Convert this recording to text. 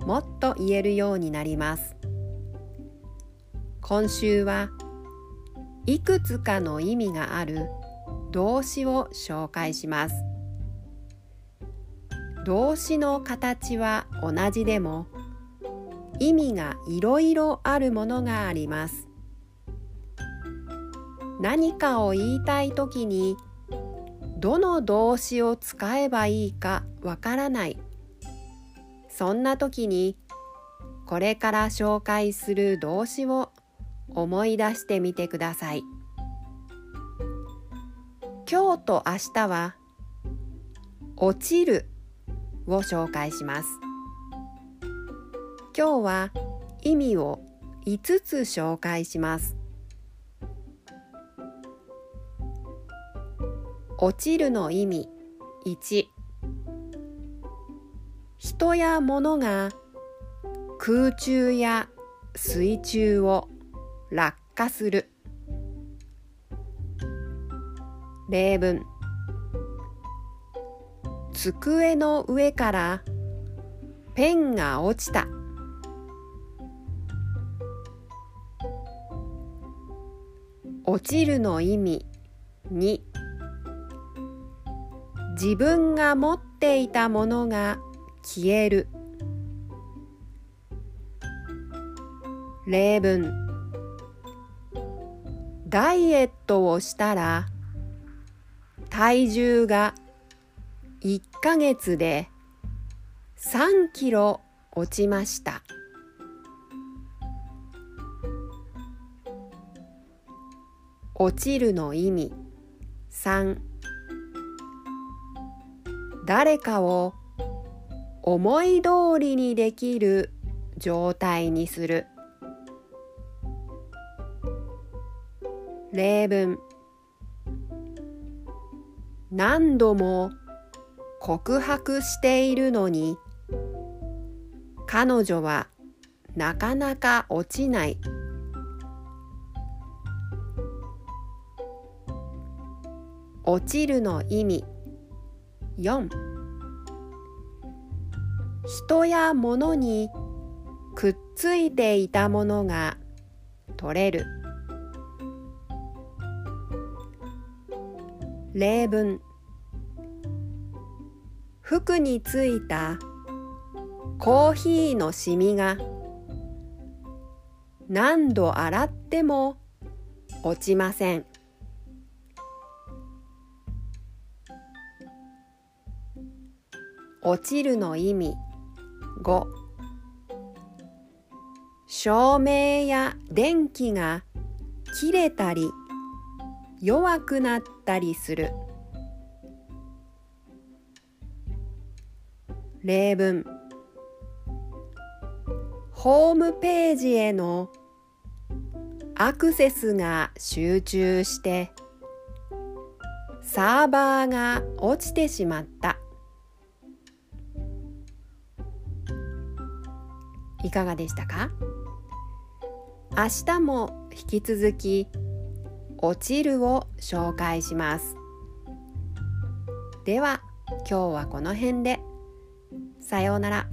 もっと言えるようになります。今週はいくつかの意味がある動詞を紹介します。動詞の形は同じでも意味がいろいろあるものがあります。何かを言いたいときにどの動詞を使えばいいかわからないそんな時にこれから紹介する動詞を思い出してみてください。今日と明日は落ちるを紹介します。今日は意味を5つ紹介します。落ちるの意味1人や物が空中や水中を落下する。例文。机の上からペンが落ちた。落ちるの意味2自分が持っていたものが消える。例文。ダイエットをしたら体重が1ヶ月で3キロ落ちました。落ちるの意味。3誰かを思い通りにできる状態にする。例文。何度も告白しているのに彼女はなかなか落ちない。落ちるの意味。4人や物にくっついていたものが取れる。例文。服についたコーヒーのシミが何度洗っても落ちません。落ちるの意味。5照明や電気が切れたり弱くなったりする。例文。ホームページへのアクセスが集中してサーバーが落ちてしまった。いかがでしたか？明日も引き続き落ちるを紹介します。では今日はこの辺で。さようなら。